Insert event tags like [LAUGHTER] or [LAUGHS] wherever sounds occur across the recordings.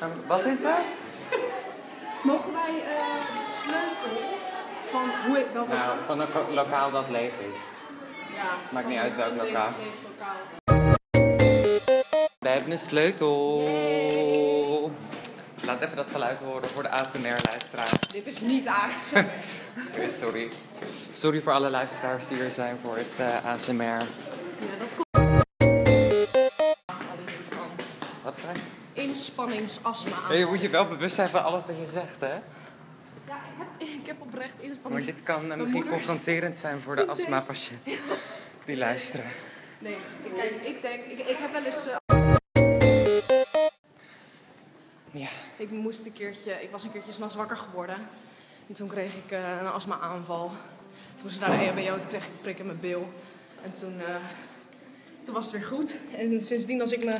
En wat is dat? Mogen wij eh, de sleutel van hoe ik welke Nou, van een lokaal dat leeg is. ja, maakt niet uit welk leeg- lokaal. leeg lokaal. We hebben een sleutel. Laat even dat geluid horen voor de ASMR-luisteraars. Dit is niet ASMR. [LAUGHS] Sorry. Sorry voor alle luisteraars die er zijn voor het eh, ASMR. ja, dat komt. Inspanningsastma. Nee, je moet je wel bewust zijn van alles dat je zegt, hè? Ja, ik heb, [LAUGHS] ik heb oprecht Maar inspannings... dit kan eh, misschien confronterend zijn voor de zit astmapatiënten [LAUGHS] die luisteren. Nee, ik, kijk, ik denk, ik, ik heb wel eens... eh, Ja. ik moest een keertje, ik was een keertje s'nachts wakker geworden. En toen kreeg ik eh, een astma-aanval. Toen moest ik naar de EHBO, toen kreeg ik een prik in mijn bil. En toen, eh, toen was het weer goed. En sindsdien als ik me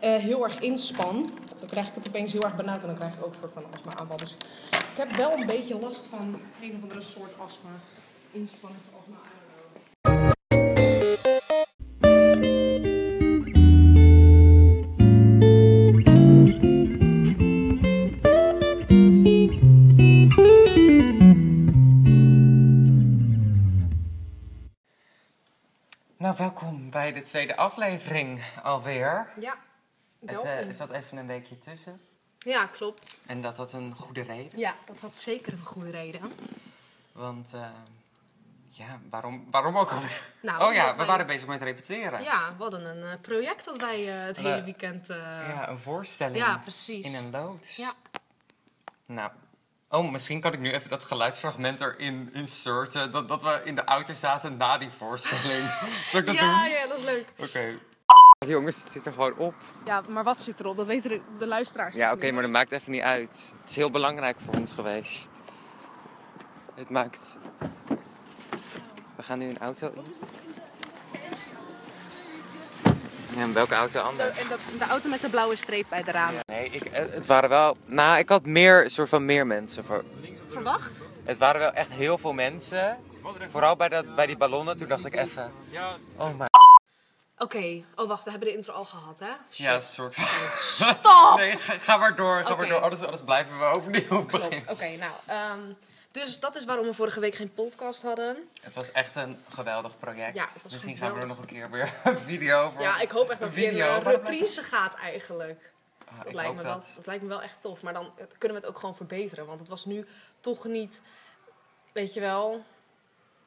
eh, heel erg inspan, dan krijg ik het opeens heel erg benauwd. En dan krijg ik ook een soort van astma-aanval. Dus ik heb wel een beetje last van een of andere soort astma. Inspanning, astma. Nou, welkom bij de tweede aflevering alweer. Ja, Het eh, er zat even een weekje tussen. Ja, klopt. En dat had een goede reden. Ja, dat had zeker een goede reden. Want, eh, ja, waarom, waarom ook alweer? Nou, oh ja, we wij- waren bezig met repeteren. Ja, we hadden een eh, project dat wij het We- hele weekend... Ja, een voorstelling ja, precies. in een loods. Ja. Nou, oh, misschien kan ik nu even dat geluidsfragment erin inserten. Dat, dat we in de auto zaten na die voorstelling. [LAUGHS] Zal ik dat ja, doen? ja, dat is leuk. Oké. [LAUGHS] Jongens, het zit er gewoon op. Ja, maar wat zit erop? Dat weten de, de luisteraars Ja, oké, maar dat maakt even niet uit. Het is heel belangrijk voor ons geweest. Het maakt... We gaan nu een auto in. Ja, en welke auto De, anders? en de, de auto met de blauwe streep bij de ramen. Nee, ik, eh, het waren wel... Nou, ik had meer, soort van meer mensen. Voor, Verwacht? het waren wel echt heel veel mensen. Vooral bij, dat, bij die ballonnen, toen dacht ik even... Oh my... Oké. Oh, wacht. We hebben de intro al gehad, hè? Shit. Ja, een soort van... Stop! [LAUGHS] Nee, ga, ga maar door, ga maar door. Anders, anders blijven we overnieuw beginnen. Klopt. Oké, nou. ehm, dus dat is waarom we vorige week geen podcast hadden. Het was echt een geweldig project. Ja, het was Misschien gaan we er geweldig. nog een keer weer [LAUGHS] een video over. Ja, ik hoop echt dat in video, een reprise gaat eigenlijk. Ah, Dat lijkt, me wel, dat lijkt me wel echt tof. Maar dan kunnen we het ook gewoon verbeteren. Want het was nu toch niet, weet je wel,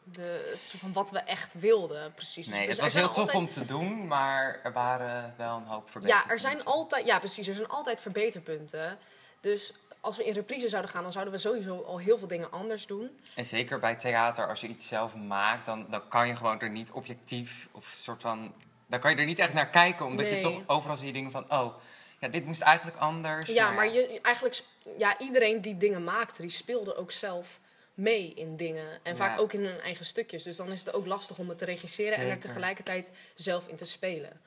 de, het soort van wat we echt wilden. Precies. Dus Nee, het was heel tof altijd- om te doen, maar er waren wel een hoop Ja, verbeteringen. er zijn altijd, ja, precies. Er zijn altijd verbeterpunten. Dus als we in reprise zouden gaan, dan zouden we sowieso al heel veel dingen anders doen. En zeker bij theater, als je iets zelf maakt, dan, dan kan je gewoon er niet objectief of soort van... Dan kan je er niet echt naar kijken, omdat je toch overal zie je dingen van... Oh, ja, dit moest eigenlijk anders. Ja, maar je, eigenlijk, ja, iedereen die dingen maakte, die speelde ook zelf mee in dingen. En vaak ook in hun eigen stukjes. Dus dan is het ook lastig om het te regisseren en er tegelijkertijd zelf in te spelen.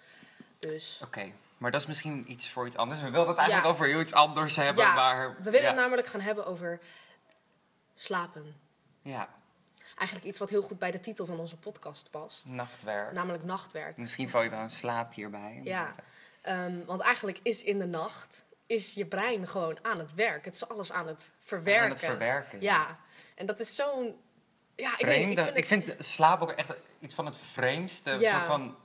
Dus Oké, maar dat is misschien iets voor iets anders. We wilden het eigenlijk over heel iets anders hebben, maar... we willen het namelijk gaan hebben over slapen. Ja, Eigenlijk iets wat heel goed bij de titel van onze podcast past. nachtwerk. Namelijk nachtwerk. Misschien val je wel een slaap hierbij. Ja, Ehm, want eigenlijk is in de nacht is je brein gewoon aan het werk. Het is alles aan het verwerken. Aan het verwerken. Ja, en dat is zo'n... Ja, ik, weet, Vreemde. niet, ik vind slaap ook echt iets van het vreemdste. Een Ja. soort van,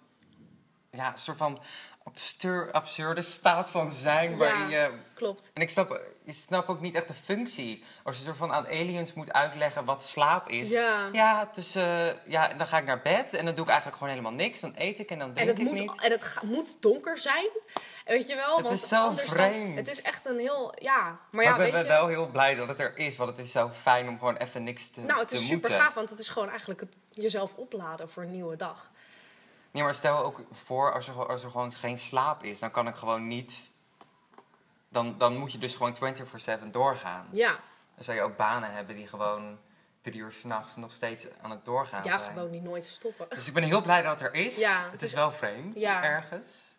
ja, een soort van abstur, absurde staat van zijn. Waarin Ja. je, Klopt. en ik snap, je snapt ook niet echt de functie. Als je soort van aan aliens moet uitleggen wat slaap is. Ja. Ja, tussen, ja, dan ga ik naar bed en dan doe ik eigenlijk gewoon helemaal niks. Dan eet ik en dan En drink het, ik moet, niet. en het ga- moet donker zijn. Weet je wel? Het want is zo anders vreemd. Dan, het is echt een heel... Ja, maar Maar ja, ik ben wel heel blij dat het er is, want het is zo fijn om gewoon even niks te Nou, het is super moeten. gaaf, want het is gewoon eigenlijk het jezelf opladen voor een nieuwe dag. Ja, maar stel ook voor, als er, gewoon- als er gewoon geen slaap is, dan kan ik gewoon niet... Dan, dan moet je dus gewoon 24-7 doorgaan. Ja, Dan zou je ook banen hebben die gewoon drie uur s'nachts nog steeds aan het doorgaan ja zijn. gewoon niet nooit stoppen. Dus ik ben heel blij dat het er is. Ja, het, het is is- wel vreemd, Ja. ergens.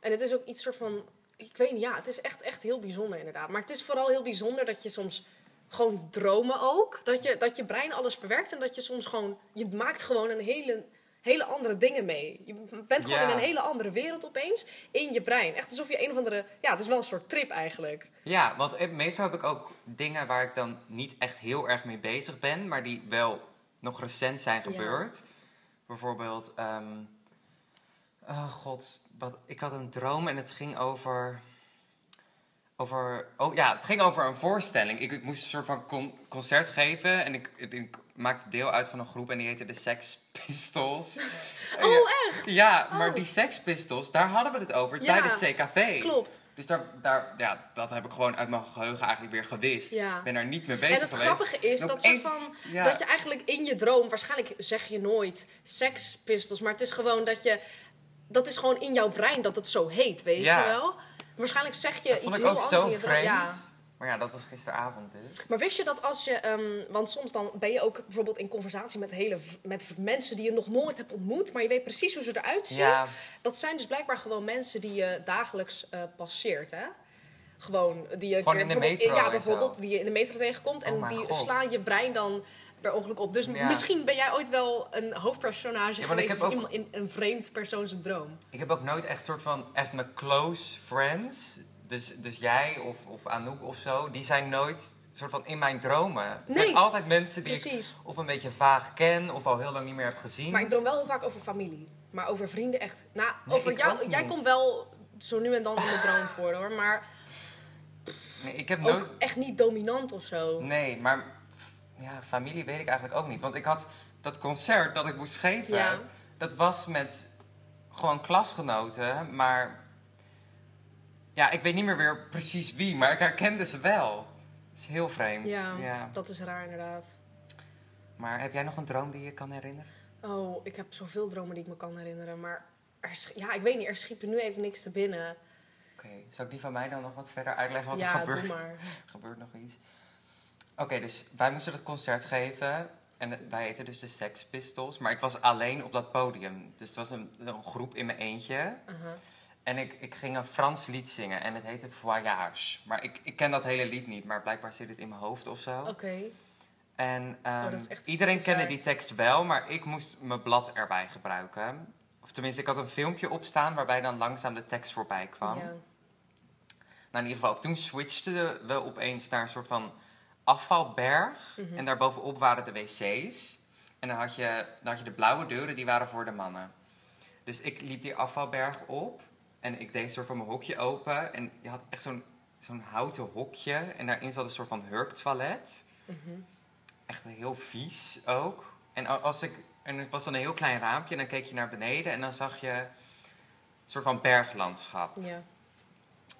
En het is ook iets soort van... Ik weet niet, ja, het is echt, echt heel bijzonder inderdaad. Maar het is vooral heel bijzonder dat je soms gewoon dromen ook. Dat je, dat je brein alles verwerkt en dat je soms gewoon... Je maakt gewoon een hele hele andere dingen mee. Je bent gewoon Ja. in een hele andere wereld opeens in je brein. Echt alsof je een of andere... Ja, het is wel een soort trip eigenlijk. Ja, want meestal heb ik ook dingen waar ik dan niet echt heel erg mee bezig ben, maar die wel nog recent zijn Ja. gebeurd. Bijvoorbeeld, ehm, oh god, wat, ik had een droom en het ging over. Over, oh ja, het ging over een voorstelling. Ik, ik moest een soort van con- concert geven en ik, maakte deel uit van een groep en die heette de Sex Pistols. [LAUGHS] Ja- Oh, echt? Ja, maar Oh. die Sex Pistols, daar hadden we het over Ja, tijdens CKV. Klopt. Dus daar, daar, ja, dat heb ik gewoon uit mijn geheugen eigenlijk weer gewist. Ja. Ik ben daar niet mee bezig En het geweest. grappige is dat, soort van, ja. dat je eigenlijk in je droom, waarschijnlijk zeg je nooit Sex Pistols, maar het is gewoon dat je, dat is gewoon in jouw brein dat het zo heet, weet je wel? Waarschijnlijk zeg je Dat iets heel anders in je droom. Ja. Maar ja, dat was gisteravond dus. Maar wist je dat als je, ehm, want soms dan ben je ook bijvoorbeeld in conversatie met, hele, met mensen die je nog nooit hebt ontmoet, maar je weet precies hoe ze eruit zien. Ja, Dat zijn dus blijkbaar gewoon mensen die je dagelijks eh, passeert, hè? Gewoon die je Gewoon keer in de bijvoorbeeld metro ja, bijvoorbeeld die je in de metro tegenkomt Oh en die God. slaan je brein dan per ongeluk op. Dus Ja. misschien ben jij ooit wel een hoofdpersonage Ja, geweest in, ook- in een vreemd persoon zijn droom. ik heb ook nooit echt soort van echt mijn close friends. Dus, dus jij of, of Anouk of zo, die zijn nooit soort van in mijn dromen. Nee. zijn altijd mensen die ik of een beetje vaag ken of al heel lang niet meer heb gezien. Maar ik droom wel heel vaak over familie. Maar over vrienden echt. Nou, Nee, over jou, jij komt wel zo nu en dan in de droom voor hoor. Maar Nee, ik heb nooit... ook echt niet dominant of zo. Nee, maar ja, familie weet ik eigenlijk ook niet. Want ik had dat concert dat ik moest geven, Ja. dat was met gewoon klasgenoten, maar ja, ik weet niet meer weer precies wie, maar ik herkende ze wel. Het is heel vreemd. Ja, dat is raar inderdaad. Maar heb jij nog een droom die je kan herinneren? Oh, ik heb zoveel dromen die ik me kan herinneren. Maar er, ja, ik weet niet, er schiet me nu even niks te binnen. Oké, zal ik die van mij dan nog wat verder uitleggen wat er ja, gebeurt? doe maar. [LAUGHS] gebeurt nog iets. Oké, dus wij moesten dat concert geven. En wij heten dus de Sex Pistols. Maar ik was alleen op dat podium. Dus het was een, een groep in mijn eentje. Aha. En ik, ik ging een Frans lied zingen. En het heette Voyage. Maar ik, ik ken dat hele lied niet. Maar blijkbaar zit het in mijn hoofd of zo. Oké. En ehm, Oh, echt iedereen bizar. kende die tekst wel. Maar ik moest mijn blad erbij gebruiken. Of tenminste, ik had een filmpje opstaan waarbij dan langzaam de tekst voorbij kwam. Ja. Nou, in ieder geval, toen switchten we opeens naar een soort van afvalberg. Mhm. En daarbovenop waren de wc's. En dan had, je, dan had je de blauwe deuren, die waren voor de mannen. Dus ik liep die afvalberg op. En ik deed een soort van mijn hokje open. En je had echt zo'n zo'n houten hokje. En daarin zat een soort van hurktoilet. Mhm. Echt heel vies ook. En als ik... En het was dan een heel klein raampje. En dan keek je naar beneden. En dan zag je een soort van berglandschap. ja.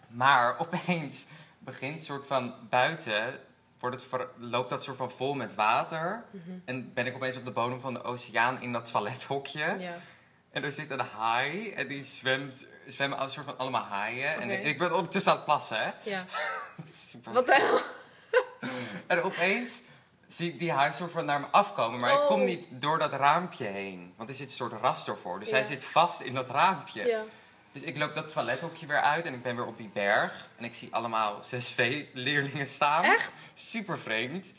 Maar opeens begint soort van buiten, wordt het loopt dat soort van vol met water. Mhm. En ben ik opeens op de bodem van de oceaan in dat toilethokje. ja. En er zit een haai en die zwemt, zwemmen als soort van allemaal haaien. En ik, ik ben ondertussen aan het plassen, hè. ja. [LAUGHS] Super. Wat de hel? En opeens zie ik die haai soort van naar me afkomen. Maar ik kom Oh. niet door dat raampje heen. Want er zit een soort raster voor. Dus Ja. hij zit vast in dat raampje. Ja. Dus ik loop dat toilethokje weer uit en ik ben weer op die berg. En ik zie allemaal 6V-leerlingen staan. Echt? Super vreemd.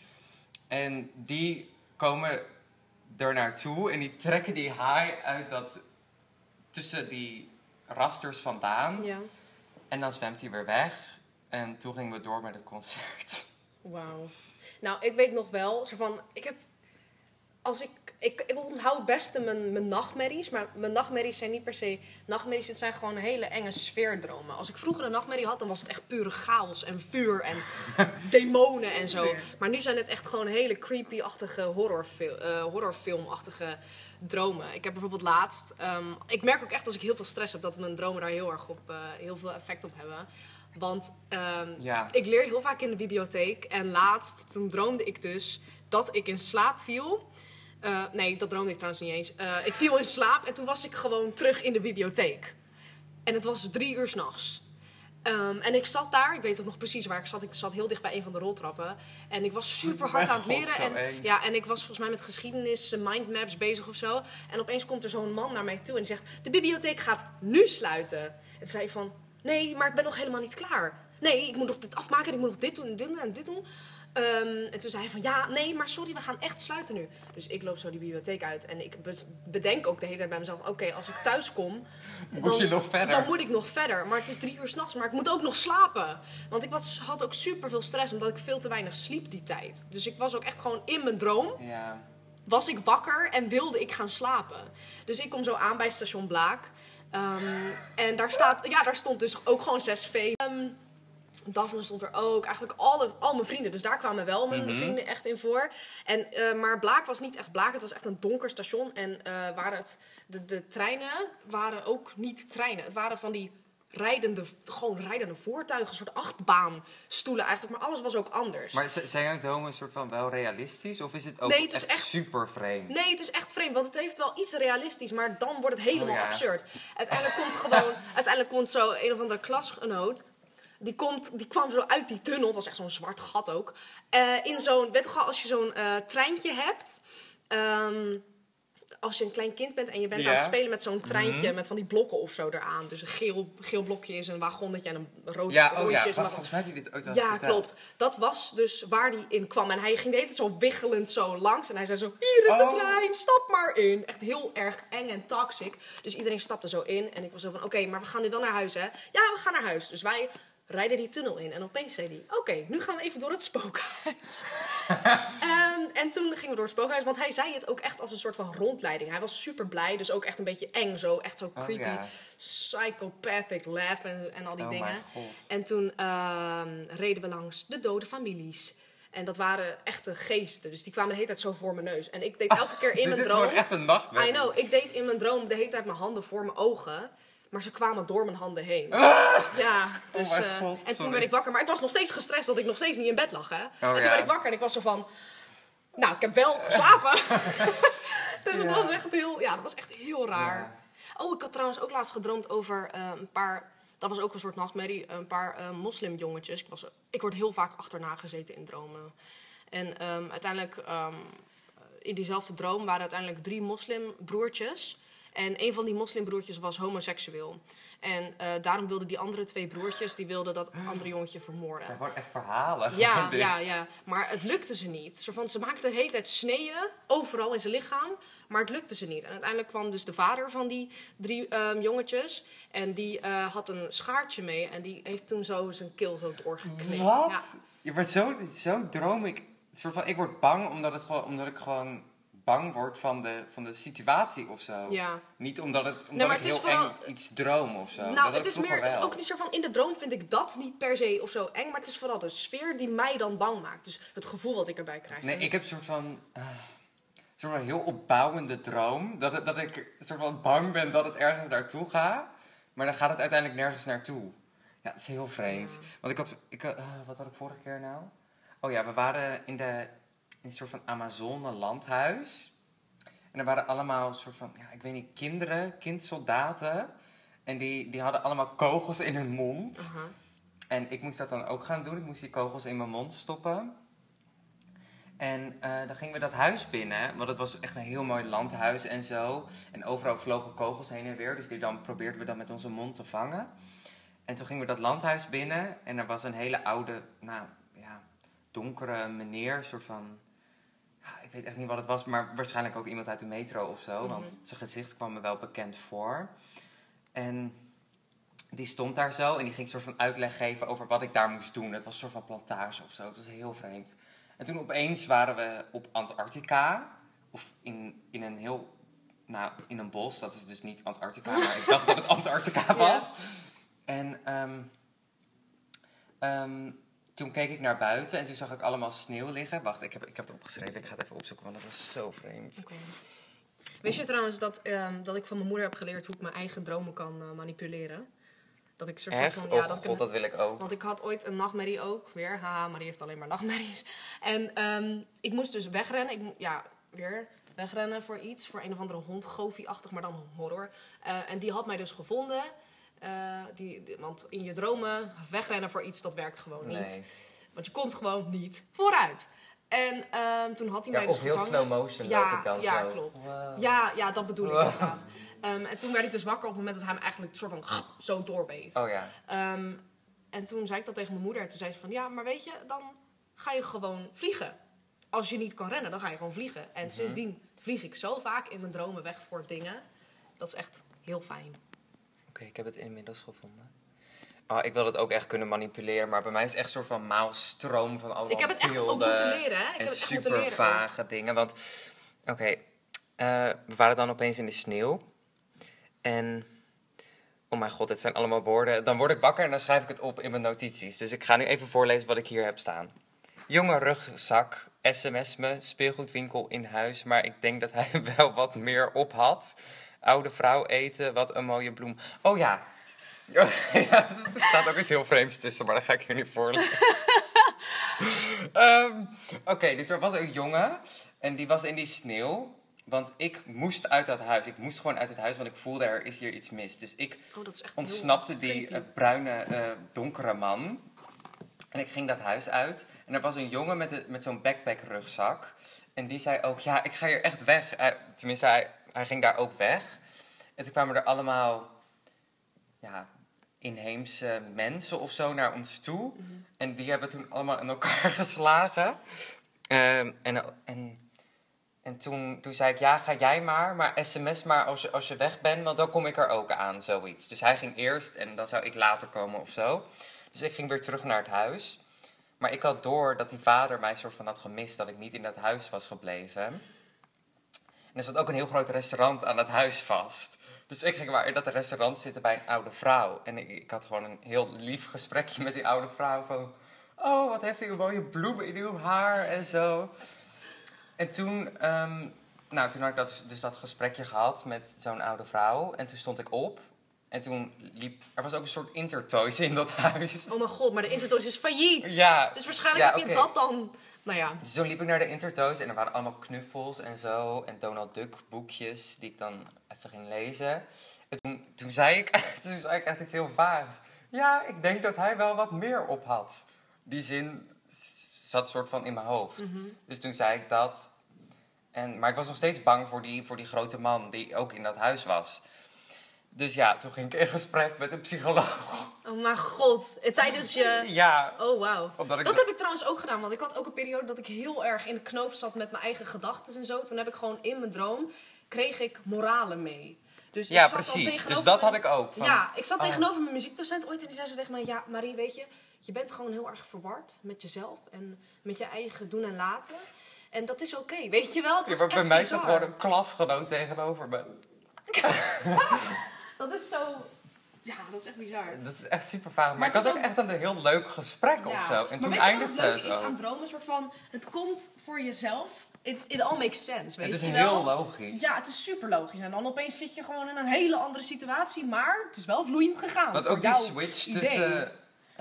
En die komen er naartoe en die trekken die haai uit dat... tussen die rasters vandaan. Ja. En dan zwemt hij weer weg. En toen gingen we door met het concert. Wauw. Nou, ik weet nog wel, zo van, ik heb, als ik, ik, ik onthoud het beste mijn, mijn nachtmerries, maar mijn nachtmerries zijn niet per se nachtmerries, het zijn gewoon hele enge sfeerdromen. Als ik vroeger een nachtmerrie had, dan was het echt pure chaos en vuur en [LAUGHS] demonen en zo. Maar nu zijn het echt gewoon hele creepy-achtige horrorfil, eh, horrorfilmachtige dromen. Ik heb bijvoorbeeld laatst, ehm, ik merk ook echt als ik heel veel stress heb, dat mijn dromen daar heel erg op, eh, heel veel effect op hebben. Want ehm, Ja. ik leer heel vaak in de bibliotheek. En laatst, toen droomde ik dus dat ik in slaap viel. Eh, nee, dat droomde ik trouwens niet eens. Eh, ik viel in slaap en toen was ik gewoon terug in de bibliotheek. En het was drie uur s'nachts. Um, en ik zat daar, ik weet ook nog precies waar ik zat. Ik zat heel dicht bij een van de roltrappen. En ik was super hard aan het leren. En, ja, en ik was volgens mij met geschiedenis, eh, mindmaps bezig of zo. En opeens komt er zo'n man naar mij toe en zegt... De bibliotheek gaat nu sluiten. En toen zei ik van... Nee, maar ik ben nog helemaal niet klaar. Nee, ik moet nog dit afmaken en ik moet nog dit doen en dit doen en dit doen. Ehm, en toen zei hij van, ja, nee, maar sorry, we gaan echt sluiten nu. Dus ik loop zo die bibliotheek uit en ik bedenk ook de hele tijd bij mezelf... Oké, als ik thuis kom, Moet je nog verder? dan moet ik nog verder. Maar het is drie uur s'nachts, maar ik moet ook nog slapen. Want ik was, had ook super veel stress, omdat ik veel te weinig sliep die tijd. Dus ik was ook echt gewoon in mijn droom Ja. was ik wakker en wilde ik gaan slapen. Dus ik kom zo aan bij station Blaak. Ehm, en daar, staat, ja, daar stond dus ook gewoon 6V. Ehm Daphne stond er ook. Eigenlijk alle, al mijn vrienden. Dus daar kwamen wel mijn Mhm. vrienden echt in voor. En, eh, maar Blaak was niet echt Blaak. Het was echt een donker station. En waar het, de, de treinen waren ook niet treinen. Het waren van die rijdende, gewoon rijdende voertuigen. Een soort achtbaanstoelen eigenlijk. Maar alles was ook anders. Maar zijn jouw dromen een soort van wel realistisch? Of is het ook Nee, het is echt, echt- super vreemd? Nee, het is echt vreemd, want het heeft wel iets realistisch, maar dan wordt het helemaal Oh ja. absurd. [LAUGHS] Uiteindelijk komt gewoon, uiteindelijk komt zo een of andere klasgenoot. Die, komt, die kwam zo uit die tunnel, het was echt zo'n zwart gat ook. eh, in zo'n, weet je als je zo'n eh, treintje hebt. ehm, als je een klein kind bent en je bent aan het spelen met zo'n treintje Mhm. met van die blokken of zo eraan. Dus een geel, geel blokje is een wagonnetje en een rood Ja, oh rondje ja. is volgens mij heb je dit ooit wel ja, verteld. klopt. Dat was dus waar die in kwam. En hij ging de hele tijd zo wiggelend zo langs. En hij zei zo, hier is de Oh. trein, stap maar in. Echt heel erg eng en toxic. Dus iedereen stapte zo in. En ik was zo van, oké, maar we gaan nu wel naar huis, hè? Ja, we gaan naar huis. Dus wij rijden die tunnel in. En opeens zei hij, oké, nu gaan we even door het spookhuis. [LAUGHS] Ehm, en toen gingen we door het spookhuis. Want hij zei het ook echt als een soort van rondleiding. Hij was super blij. Dus ook echt een beetje eng zo. Echt zo Oh, creepy, ja. psychopathic laugh en, en al die oh dingen. En toen ehm, reden we langs de dode families. En dat waren echte geesten. Dus die kwamen de hele tijd zo voor mijn neus. En ik deed elke keer in [LAUGHS] mijn is droom... gewoon echt een nachtmerrie. I know, ik deed in mijn droom de hele tijd mijn handen voor mijn ogen. Maar ze kwamen door mijn handen heen. Ja, dus... Ah! mijn eh, God, en toen werd ik wakker. Maar ik was nog steeds gestrest dat ik nog steeds niet in bed lag, hè. en toen Oh, ja. werd ik wakker en ik was zo van... Nou, ik heb wel geslapen. [LAUGHS] dus het Ja. was echt heel... Ja, dat was echt heel raar. Ja. Oh, ik had trouwens ook laatst gedroomd over eh, een paar... Dat was ook een soort nachtmerrie. Een paar eh, moslimjongetjes. Ik, was, ik word heel vaak achterna gezeten in dromen. En ehm, uiteindelijk, ehm, in diezelfde droom waren uiteindelijk drie moslimbroertjes. En een van die moslimbroertjes was homoseksueel. En eh, daarom wilden die andere twee broertjes, die wilden dat andere jongetje vermoorden. Dat wordt echt verhalen. Ja, [LAUGHS] ja, ja. Maar het lukte ze niet. Zo van, ze maakten de hele tijd sneeën, overal in zijn lichaam. Maar het lukte ze niet. En uiteindelijk kwam dus de vader van die drie ehm, jongetjes. En die eh, had een schaartje mee. En die heeft toen zo zijn keel zo doorgeknipt. Wat? Ja. Je wordt zo, zo droom ik. Soort van, ik word bang omdat, het gewoon, omdat ik gewoon bang word van de, van de situatie of zo. ja. Niet omdat, het, omdat maar ik het is heel vooral- eng iets droom of zo. Nou, Dat het is meer, het is ook niet zo van in de droom vind ik dat niet per se of zo eng, maar het is vooral de sfeer die mij dan bang maakt. Dus het gevoel wat ik erbij krijg. Nee, ik heb een soort van... soort van heel opbouwende droom. Dat, het, dat ik soort van bang ben dat het ergens naartoe gaat. Maar dan gaat het uiteindelijk nergens naartoe. Ja, het is heel vreemd. Ja. Want ik had... Ik, ah, wat had ik vorige keer nou? Oh ja, we waren in, de, een soort van Amazone landhuis. En er waren allemaal een soort van... Ja, ik weet niet, kinderen, kindsoldaten. En die, die hadden allemaal kogels in hun mond. En ik moest dat dan ook gaan doen. Ik moest die kogels in mijn mond stoppen. En eh, dan gingen we dat huis binnen, want het was echt een heel mooi landhuis en zo. En overal vlogen kogels heen en weer, dus die dan probeerden we dan met onze mond te vangen. En toen gingen we dat landhuis binnen en er was een hele oude, nou ja, donkere meneer, soort van... Ja, ik weet echt niet wat het was, maar waarschijnlijk ook iemand uit de metro of zo, want Mhm. zijn gezicht kwam me wel bekend voor. En die stond daar zo en die ging een soort van uitleg geven over wat ik daar moest doen. Het was een soort van plantage of zo. Het was heel vreemd. En toen opeens waren we op Antarctica. Of in, in een heel... Nou, in een bos. Dat is dus niet Antarctica, maar ik dacht dat het [LAUGHS] Antarctica was. En ehm, toen keek ik naar buiten en toen zag ik allemaal sneeuw liggen. Wacht, ik heb, ik heb het opgeschreven. Ik ga het even opzoeken, want dat was zo vreemd. Oké. Weet je trouwens dat, ehm, dat ik van mijn moeder heb geleerd hoe ik mijn eigen dromen kan eh, manipuleren? Dat ik soort Echt? van, oh ja, dat god, een- dat wil ik ook. Want ik had ooit een nachtmerrie ook, weer. Haha, Marie heeft alleen maar nachtmerries. En ehm, ik moest dus wegrennen. Ik, ja, weer wegrennen voor iets. Voor een of andere hond, Goofy-achtig, maar dan horror. Eh, en die had mij dus gevonden. Eh, die, die- want in je dromen, wegrennen voor iets, dat werkt gewoon niet. Nee. Want je komt gewoon niet vooruit. En ehm, toen had hij mij dus of heel gevangen. slow motion Ja, ik dan ja, zo. klopt. Wow. Ja, ja, dat bedoel ik inderdaad. Ehm, en toen werd ik dus wakker op het moment dat hij me eigenlijk soort van zo doorbeet. Oh ja. Ehm, en toen zei ik dat tegen mijn moeder. En toen zei ze van, ja, maar weet je, dan ga je gewoon vliegen. Als je niet kan rennen, dan ga je gewoon vliegen. En Mhm. sindsdien vlieg ik zo vaak in mijn dromen weg voor dingen. Dat is echt heel fijn. Ik heb het inmiddels gevonden. Oh, ik wil het ook echt kunnen manipuleren, maar bij mij is het echt een soort van maalstroom van allemaal Ik heb het echt ook moeten leren, hè? Ik en heb het echt super leren. vage dingen. Want, oké, eh, we waren dan opeens in de sneeuw. En, oh mijn god, het zijn allemaal woorden. Dan word ik wakker en dan schrijf ik het op in mijn notities. Dus ik ga nu even voorlezen wat ik hier heb staan. Jonge rugzak, sms me, speelgoedwinkel in huis. Maar ik denk dat hij [LAUGHS] wel wat meer op had. Oude vrouw eten, wat een mooie bloem. Oh ja. [LAUGHS] ja, er staat ook iets heel vreemds tussen, maar dat ga ik hier niet voorlezen. [LAUGHS] Ehm, Oké, dus er was een jongen en die was in die sneeuw. Want ik moest uit dat huis. Ik moest gewoon uit het huis, want ik voelde er is hier iets mis. Dus ik Oh, ontsnapte die eh, bruine, eh, donkere man. En ik ging dat huis uit. En er was een jongen met, een- met zo'n backpack-rugzak. En die zei ook, ja, ik ga hier echt weg. Tenminste, hij, hij ging daar ook weg. En toen kwamen er allemaal ja, inheemse mensen of zo naar ons toe. Mhm. En die hebben toen allemaal in elkaar [LAUGHS] geslagen. Ehm, en en, en toen, toen zei ik, ja, ga jij maar, maar sms maar als je, als je weg bent, want dan kom ik er ook aan, zoiets. Dus hij ging eerst en dan zou ik later komen of zo. Dus ik ging weer terug naar het huis. Maar ik had door dat die vader mij soort van had gemist, dat ik niet in dat huis was gebleven. En er zat ook een heel groot restaurant aan het huis vast. Dus ik ging maar in dat restaurant zitten bij een oude vrouw. En ik, ik had gewoon een heel lief gesprekje met die oude vrouw van... Oh, wat heeft u een mooie bloemen in uw haar en zo. En toen, ehm, nou, toen had ik dat, dus dat gesprekje gehad met zo'n oude vrouw. En toen stond ik op. En toen liep... Er was ook een soort intertoys in dat huis. Oh mijn god, maar de Intertoys is failliet. Ja, Dus waarschijnlijk Ja, heb je dat dan... Nou ja, Dus toen liep ik naar de Intertoys en er waren allemaal knuffels en zo. En Donald Duck boekjes die ik dan even ging lezen. En toen, toen, zei, ik, [LAUGHS] toen zei ik echt iets heel vaags. Ja, ik denk dat hij wel wat meer op had. Die zin zat soort van in mijn hoofd. Mhm. Dus toen zei ik dat. En, maar ik was nog steeds bang voor die, voor die grote man die ook in dat huis was. Dus ja, toen ging ik in gesprek met een psycholoog. oh mijn god. Eh, Tijdens je... Ja, Oh wauw. ik... Dat heb ik trouwens ook gedaan, want ik had ook een periode dat ik heel erg in de knoop zat met mijn eigen gedachten en zo. Toen heb ik gewoon in mijn droom, kreeg ik moralen mee. Dus ja, ik zat precies. Dus dat had ik ook. van- Ja, ik zat oh. tegenover mijn muziekdocent ooit en die zei zo tegen mij... Ja, Marie, weet je, je bent gewoon heel erg verward met jezelf en met je eigen doen en laten. En dat is oké, weet je wel? Het Ja, maar bij mij zat gewoon een klasgenoot tegenover me. [LAUGHS] [LAUGHS] Dat is zo... Ja, dat is echt bizar. Dat is echt super vaag. Maar, Maar ik het had is ook echt een heel leuk gesprek of zo. En maar toen eindigde het het is aan dromen? Een soort van, het komt voor jezelf. It, it all makes sense, weet Het is je heel wel? logisch. Ja, het is super logisch. En dan opeens zit je gewoon in een hele andere situatie. Maar het is wel vloeiend gegaan. Dat ook die switch idee. tussen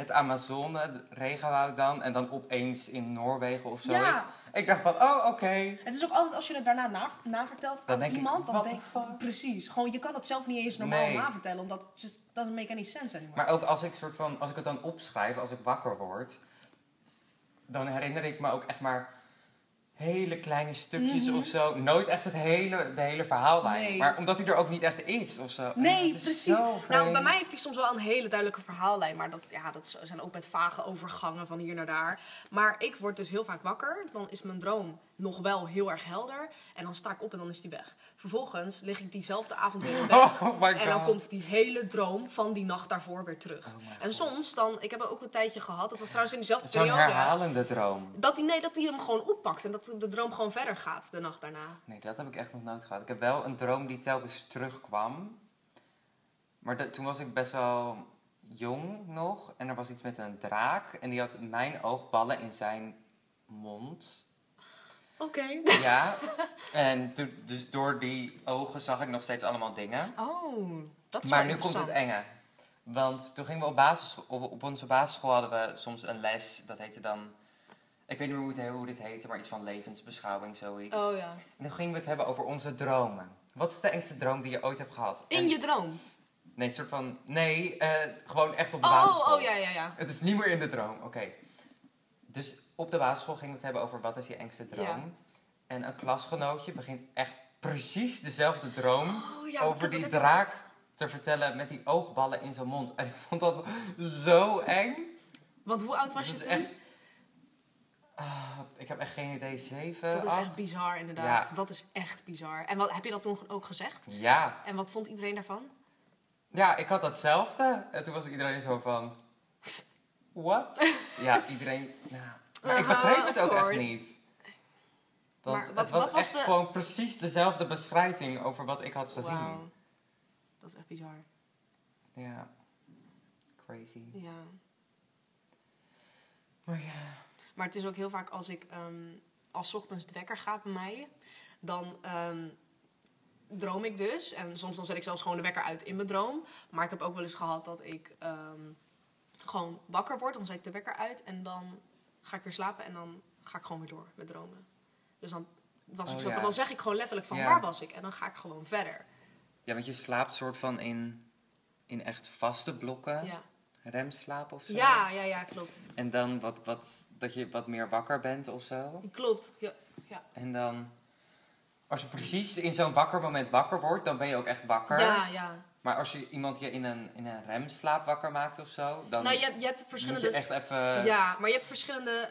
het Amazone, regenwoud dan, en dan opeens in Noorwegen of zoiets. Ja. Ik dacht van, oh, oké. Het is ook altijd als je het daarna na, navertelt Dan aan denk ik, iemand. dan what denk fuck? Precies. Gewoon, je kan het zelf niet eens normaal Nee. navertellen. Omdat het just doesn't make any sense anymore. Maar ook als ik, soort van, als ik het dan opschrijf, als ik wakker word, dan herinner ik me ook echt maar hele kleine stukjes Mhm. of zo. Nooit echt het hele, de hele verhaallijn. Nee. Maar omdat hij er ook niet echt is of zo. Nee, precies. Nou, bij mij heeft hij soms wel een hele duidelijke verhaallijn. Maar dat, ja, dat zijn ook met vage overgangen van hier naar daar. Maar ik word dus heel vaak wakker. Dan is mijn droom nog wel heel erg helder. En dan sta ik op en dan is die weg. Vervolgens lig ik diezelfde avond weer in [LAUGHS] bed. Oh. En dan komt die hele droom van die nacht daarvoor weer terug. Oh en soms dan, ik heb ook een tijdje gehad, dat was trouwens in diezelfde Zo'n periode. herhalende droom. Dat hij, nee, dat hij hem gewoon oppakt en dat de droom gewoon verder gaat de nacht daarna. Nee, dat heb ik echt nog nooit gehad. Ik heb wel een droom die telkens terugkwam. Maar dat- toen was ik best wel jong nog. En er was iets met een draak. En die had mijn oogballen in zijn mond. Oké. Ja. en toen, dus door die ogen zag ik nog steeds allemaal dingen. Oh, dat is Maar nu komt het enge. Want toen gingen we op, basisschool, op, op onze basisschool hadden we soms een les. Dat heette dan... Ik weet niet meer hoe, het, hoe dit heette, maar iets van levensbeschouwing, zoiets. Oh ja. En dan gingen we het hebben over onze dromen. Wat is de engste droom die je ooit hebt gehad? In En- je droom? Nee, een soort van... Nee, eh, gewoon echt op de Oh, basisschool. oh ja, ja, ja. Het is niet meer in de droom, oké. Dus op de basisschool gingen we het hebben over wat is je engste droom. Ja. En een klasgenootje begint echt precies dezelfde droom Oh ja, over die draak te vertellen met die oogballen in zijn mond. En ik vond dat zo eng. Want hoe oud was je Dat is toen? echt... Ah, ik heb echt geen idee. Zeven, Dat is echt bizar, inderdaad. Ja. Dat is echt bizar. En wat, heb je dat toen ook gezegd? Ja. En wat vond iedereen daarvan? Ja, ik had datzelfde. En toen was iedereen zo van... [LAUGHS] What? [LAUGHS] ja, iedereen... Nou, maar ik begreep het ook echt niet. Want Maar wat- het was wat was echt de- gewoon precies dezelfde beschrijving over wat ik had gezien. Wauw. Dat is echt bizar. Ja. Crazy. Ja. Maar ja... Maar het is ook heel vaak als ik, ehm, als 's ochtends de wekker gaat bij mij, dan ehm, droom ik dus. En soms dan zet ik zelfs gewoon de wekker uit in mijn droom. Maar ik heb ook wel eens gehad dat ik ehm, gewoon wakker word. Dan zet ik de wekker uit en dan ga ik weer slapen en dan ga ik gewoon weer door met dromen. Dus dan, was ik Oh, zo ja. van, dan zeg ik gewoon letterlijk van Ja. waar was ik? En dan ga ik gewoon verder. Ja, want je slaapt soort van in, in echt vaste blokken. Ja, Remslaap of zo. ja, ja, ja klopt. En dan wat, wat, dat je wat meer wakker bent of zo. Klopt. Ja. En dan... Als je precies in zo'n wakker moment wakker wordt, dan ben je ook echt wakker. Ja, ja. Maar als je iemand je in een, in een remslaap wakker maakt of zo, dan Nou, je, hebt- je hebt verschillende je echt even... Ja, maar je hebt verschillende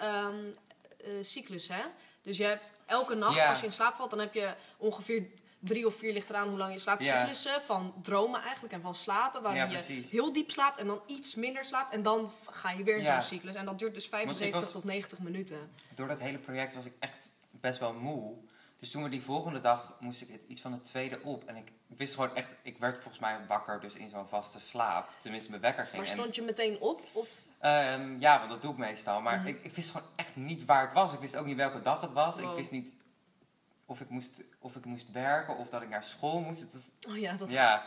cyclussen, hè? Dus je hebt elke nacht, Ja. als je in slaap valt, dan heb je ongeveer drie of vier ligt eraan hoe lang je slaapt. Ja. Cyclussen van dromen eigenlijk en van slapen, waarin Ja, je heel diep slaapt en dan iets minder slaapt. En dan ga je weer in Ja. zo'n cyclus. En dat duurt dus 75 was- tot 90 minuten. Door dat hele project was ik echt best wel moe. Dus toen we die volgende dag moest ik het iets van de tweede op. En ik wist gewoon echt, ik werd volgens mij wakker dus in zo'n vaste slaap. Tenminste, mijn wekker ging. Maar stond je meteen op? Of? Ehm, ja, want dat doe ik meestal. Maar Mhm. ik, ik wist gewoon echt niet waar ik was. Ik wist ook niet welke dag het was. Ik wist niet of ik, moest, of ik moest werken of dat ik naar school moest. Het was, Oh ja, dat Ja.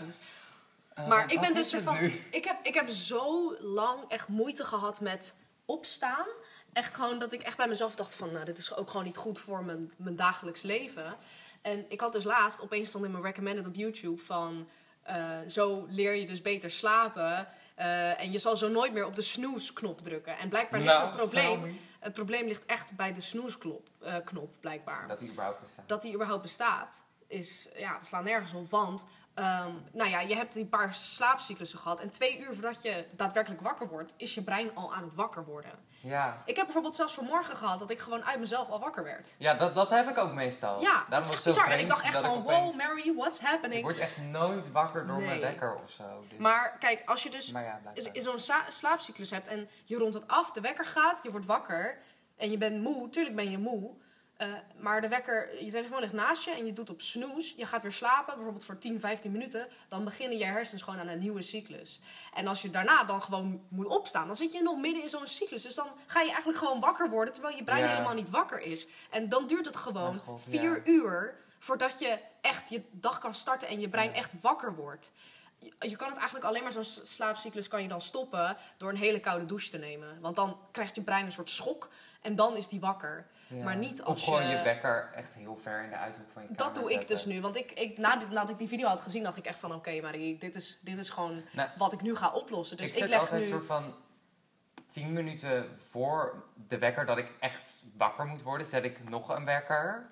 eh, Maar ik ben dus ervan. nu? Ik heb, ik heb zo lang echt moeite gehad met opstaan. Echt gewoon dat ik echt bij mezelf dacht van, nou, dit is ook gewoon niet goed voor mijn, mijn dagelijks leven. En ik had dus laatst, opeens stond in mijn recommended op YouTube van, eh, zo leer je dus beter slapen. eh, en je zal zo nooit meer op de snooze-knop drukken. En blijkbaar ligt Nou, het probleem, het probleem ligt echt bij de snooze-knop, eh, knop, blijkbaar Dat die überhaupt bestaat. dat die überhaupt bestaat, is, ja, dat slaat nergens op. Want, ehm, nou ja, je hebt die paar slaapcyclussen gehad. En twee uur voordat je daadwerkelijk wakker wordt, is je brein al aan het wakker worden. Ja, Ik heb bijvoorbeeld zelfs vanmorgen gehad dat ik gewoon uit mezelf al wakker werd. ja dat, dat heb ik ook meestal. Ja, Daarom dat is echt bizar. En ik dacht echt van, opeens- wow, Mary, what's Ik happening? word echt nooit wakker door mijn Nee. wekker of zo. Dus. Maar kijk, als je dus ja, zo'n slaapcyclus hebt en je rondt het af, de wekker gaat, je wordt wakker en je bent moe, tuurlijk ben je moe. Eh, maar de wekker, je telefoon ligt naast je en je doet op snooze. Je gaat weer slapen, bijvoorbeeld voor 10, 15 minuten. Dan beginnen je hersens gewoon aan een nieuwe cyclus. En als je daarna dan gewoon moet opstaan, dan zit je nog midden in zo'n cyclus. Dus dan ga je eigenlijk gewoon wakker worden, terwijl je brein Ja. helemaal niet wakker is. En dan duurt het gewoon god, vier ja. uur voordat je echt je dag kan starten en je brein echt wakker wordt. Je- kan het eigenlijk alleen maar zo'n slaapcyclus kan je dan stoppen door een hele koude douche te nemen. Want dan krijgt je brein een soort schok en dan is die wakker. Ja. maar niet als Of gewoon je- je wekker echt heel ver in de uithoek van je kamer Dat doe ik zetten. dus nu. Want ik, ik, nadat ik die video had gezien, dacht ik echt van... Oké, Marie, dit is, dit is gewoon Nou, wat ik nu ga oplossen. Dus ik ik, zet leg altijd nu... een soort van 10 minuten voor de wekker dat ik echt wakker moet worden, zet ik nog een wekker.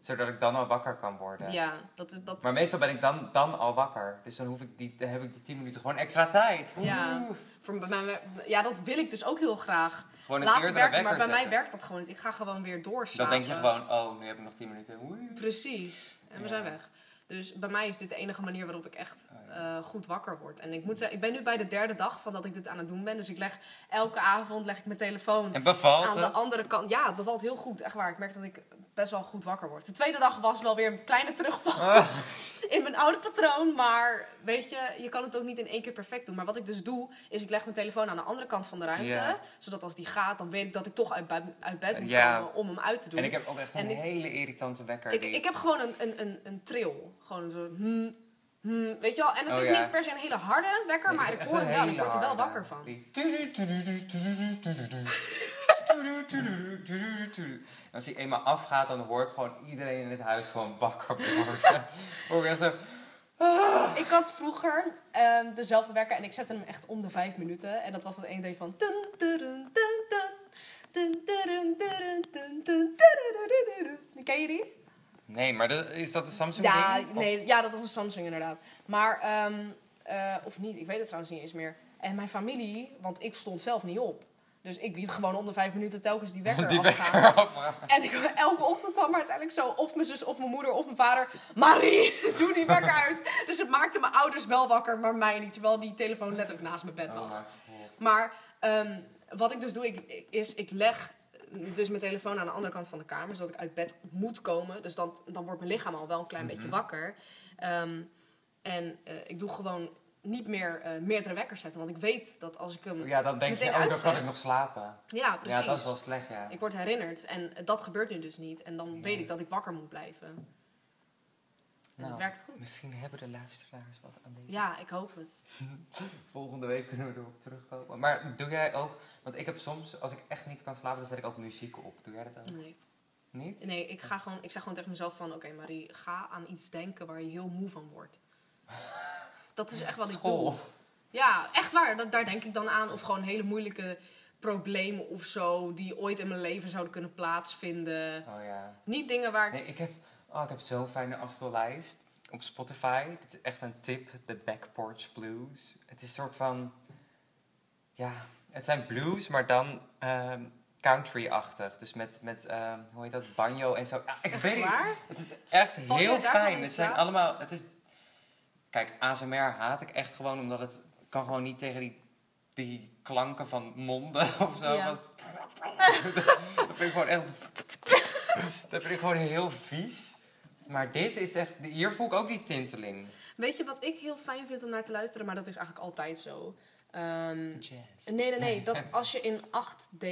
Zodat ik dan al wakker kan worden. Ja, dat... is- dat Maar meestal ben ik dan, dan al wakker. Dus dan, hoef ik die, dan heb ik die 10 minuten gewoon extra tijd. Ja. Voor bij mij, ja, dat wil ik dus ook heel graag Gewoon een laten werken. Maar bij mij werkt dat gewoon niet. Ik ga gewoon weer Dan doorslapen. denk je gewoon, oh, nu heb ik nog 10 minuten. Oei. Precies. En we Ja. zijn weg. Dus bij mij is dit de enige manier waarop ik echt Oh, eh, goed wakker word. En ik moet zeggen, ik ben nu bij de derde dag van dat ik dit aan het doen ben. Dus ik leg elke avond leg ik mijn telefoon En bevalt aan de andere kant. Ja, het bevalt heel goed. Echt waar. Ik merk dat ik best wel goed wakker word. De tweede dag was wel weer een kleine terugval Ah, [LAUGHS] in mijn oude patroon. Maar weet je, je kan het ook niet in één keer perfect doen. Maar wat ik dus doe, is ik leg mijn telefoon aan de andere kant van de ruimte. Zodat als die gaat, dan weet ik dat ik toch uit, bed- uit bed moet komen om hem uit te doen. en ik heb ook echt een En ik- hele irritante wekker. Ik, die- ik heb gewoon een, een, een, een trill. Gewoon zo. Hmm, hmm, weet je wel? En het Oh, is ja. niet per se een hele harde wekker, Nee, maar ik hoor [LAUGHS] een hem wel. Ik word er wel wakker van. Als hij eenmaal afgaat, dan hoor ik gewoon iedereen in het huis gewoon wakker worden. hoor ik echt zo... Ik had vroeger ehm, dezelfde wekker en ik zette hem echt om de vijf minuten. En dat was dat één ding van. Ken je die? Nee, maar dat, is dat een Samsung Ja, ding? Nee, ja, dat was een Samsung inderdaad. Maar, ehm, eh, of niet, ik weet het trouwens niet eens meer. En mijn familie, want ik stond zelf niet op. Dus ik liet gewoon om de vijf minuten telkens die wekker [LAUGHS] Die afgaan. wekker afgaan. En ik, elke ochtend kwam er uiteindelijk zo, of mijn zus, of mijn moeder, of mijn vader. Marie, [LAUGHS] doe die wekker [LAUGHS] uit. Dus het maakte mijn ouders wel wakker, maar mij niet. Terwijl die telefoon letterlijk naast mijn bed lag. Oh god. Maar ehm, wat ik dus doe, ik, is ik leg dus mijn telefoon aan de andere kant van de kamer, zodat ik uit bed moet komen. Dus dan, dan wordt mijn lichaam al wel een klein beetje Mhm. wakker. Ehm, en eh, ik doe gewoon niet meer eh, meerdere wekkers zetten, want ik weet dat als ik hem... Ja, Ja, dan denk je, oh, dan kan uitzet. ik nog slapen. precies. Ja, dat is wel slecht, ja. Ik word herinnerd en dat gebeurt nu dus niet. En dan weet ik dat ik wakker moet blijven. En Nou, het werkt goed. Misschien hebben de luisteraars wat aan deze. Ja, ik hoop het. [LAUGHS] Volgende week kunnen we erop terugkomen. Maar doe jij ook, want ik heb soms, als ik echt niet kan slapen, dan zet ik ook muziek op. Doe jij dat ook? Nee, Niet? nee ik, ga gewoon, ik zeg gewoon tegen mezelf van... Oké Marie, ga aan iets denken waar je heel moe van wordt. [LAUGHS] Dat is echt wat ik doe. School. Ja, echt waar. Dat, daar denk ik dan aan. Of gewoon hele moeilijke problemen of zo... die ooit in mijn leven zouden kunnen plaatsvinden. Oh ja. Niet dingen waar ik... Nee, ik heb, oh, ik heb zo'n fijne afspeellijst op Spotify. Dit is echt een tip, de Back Porch Blues. Het is een soort van, ja, het zijn blues, maar dan ehm, country-achtig. Dus met, met ehm, hoe heet dat, banjo en zo. Ja, ik Echt weet niet, waar? het is echt heel fijn. Het zijn allemaal, het is, kijk, ASMR haat ik echt gewoon omdat het kan gewoon niet tegen die, die klanken van monden [LAUGHS] of zo. Ja. Dat vind ik gewoon echt, dat vind ik gewoon heel vies. Maar dit is echt, hier voel ik ook die tinteling. Weet je wat ik heel fijn vind om naar te luisteren? Maar dat is eigenlijk altijd zo. Ehm, Jazz. nee, nee, nee. [LAUGHS] Dat als je in 8D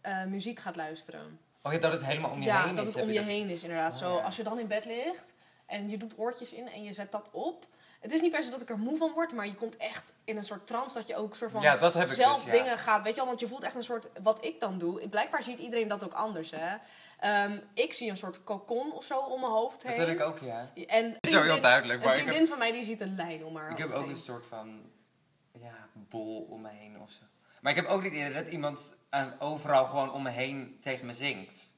eh, muziek gaat luisteren. Oh ja, dat het helemaal om je ja, heen dat is. het heb om je je heen is inderdaad. Oh, zo, ja. als je dan in bed ligt en je doet oortjes in en je zet dat op. Het is niet per se dat ik er moe van word, maar je komt echt in een soort trance dat je ook soort van Ja, dat zelf dus, ja. dingen gaat. Weet je wel, want je voelt echt een soort, wat ik dan doe. Blijkbaar ziet iedereen dat ook anders, hè. Ehm, ik zie een soort cocon of zo om mijn hoofd Dat heen. heb ik ook, ja. En een Is heel vriendin- duidelijk. Een Maar ik vriendin heb, van mij die ziet een lijn om haar ik heb ook heen. een soort van, ja, bol om me heen of zo. Maar ik heb ook niet eerder dat iemand aan, overal gewoon om me heen tegen me zingt.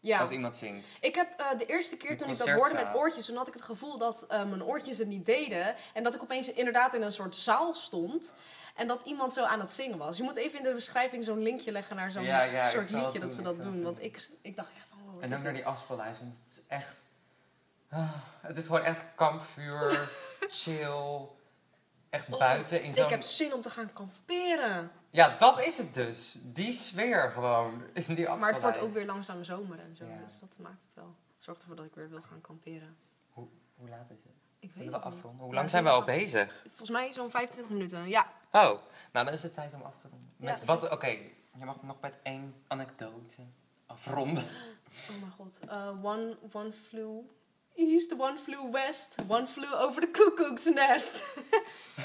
Ja. Als iemand zingt. Ik heb eh, de eerste keer toen ik dat hoorde met oortjes, toen had ik het gevoel dat eh, mijn oortjes het niet deden. En dat ik opeens inderdaad in een soort zaal stond. En dat iemand zo aan het zingen was. Je moet even in de beschrijving zo'n linkje leggen naar zo'n Ja, ja, ik soort liedje dat doen, ze dat doen. doen. Want ik, ik dacht echt van, wat En ook naar die afspeellijst, want het is echt... ah, het is gewoon echt kampvuur, [LAUGHS] chill, echt Oh, buiten in zo'n... Ik heb zin om te gaan kamperen. Ja, dat is het dus. Die sfeer gewoon, in [LAUGHS] die. Maar het wordt ook weer langzaam zomer en zo. Ja. Dus dat maakt het wel. Zorgt ervoor dat ik weer wil gaan kamperen. Hoe laat is het? Ik weet Zullen we het niet. afronden? Hoe lang zijn we al we bezig? Volgens mij zo'n 25 minuten. Ja. Oh, nou dan is het tijd om af te ronden. Ja, Met wat, oké, je mag nog met één anekdote afronden. [GASPS] Oh mijn god. Uh, one, one flew east, one flew west, one flew over the cuckoo's nest. [LAUGHS]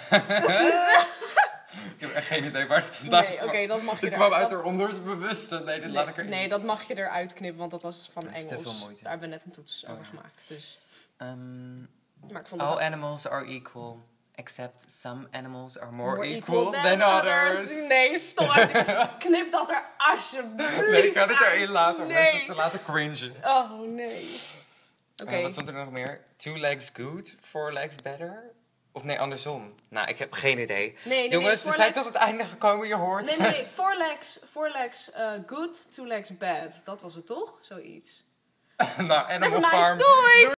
[LAUGHS] Ik heb echt geen idee waar het vandaan Nee, oké, kwam. dat mag je Dit kwam uit haar onderbewuste. Nee, dit laat ik nee, er nee, dat mag je eruit knippen, want dat was van Dat Engels. veel moeite. Daar hebben we net een toets Oh, over ja. gemaakt. Dus. Ehm, Maar ik vond het all animals are equal, except some animals are more, more equal, than, others. Nee, stop. [LAUGHS] Knip dat er alsjeblieft Nee, ik ga het erin laten om Nee. mensen te laten cringen. Oh, nee. Oké. Eh, wat stond er nog meer? Two legs good, four legs better? Of nee, andersom. Nou, ik heb geen idee. nee, nee, Jongens, nee, we zijn legs- tot het einde gekomen, je hoort Nee, nee, [LAUGHS] nee. Four legs, four legs uh, good, two legs bad. Dat was het toch? Zoiets. [LAUGHS] nou, Animal. Farm. Doei!